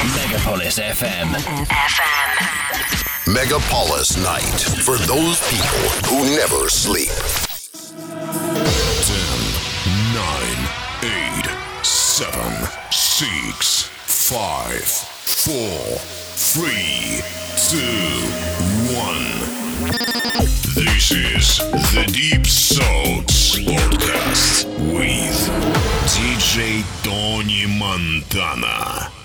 Megapolis FM. FM. Megapolis Night for those people who never sleep. 10, 9, 8, 7, 6, 5, 4, 3, 2, 1. This is the Deep Thoughts Podcast with DJ Tony Montana.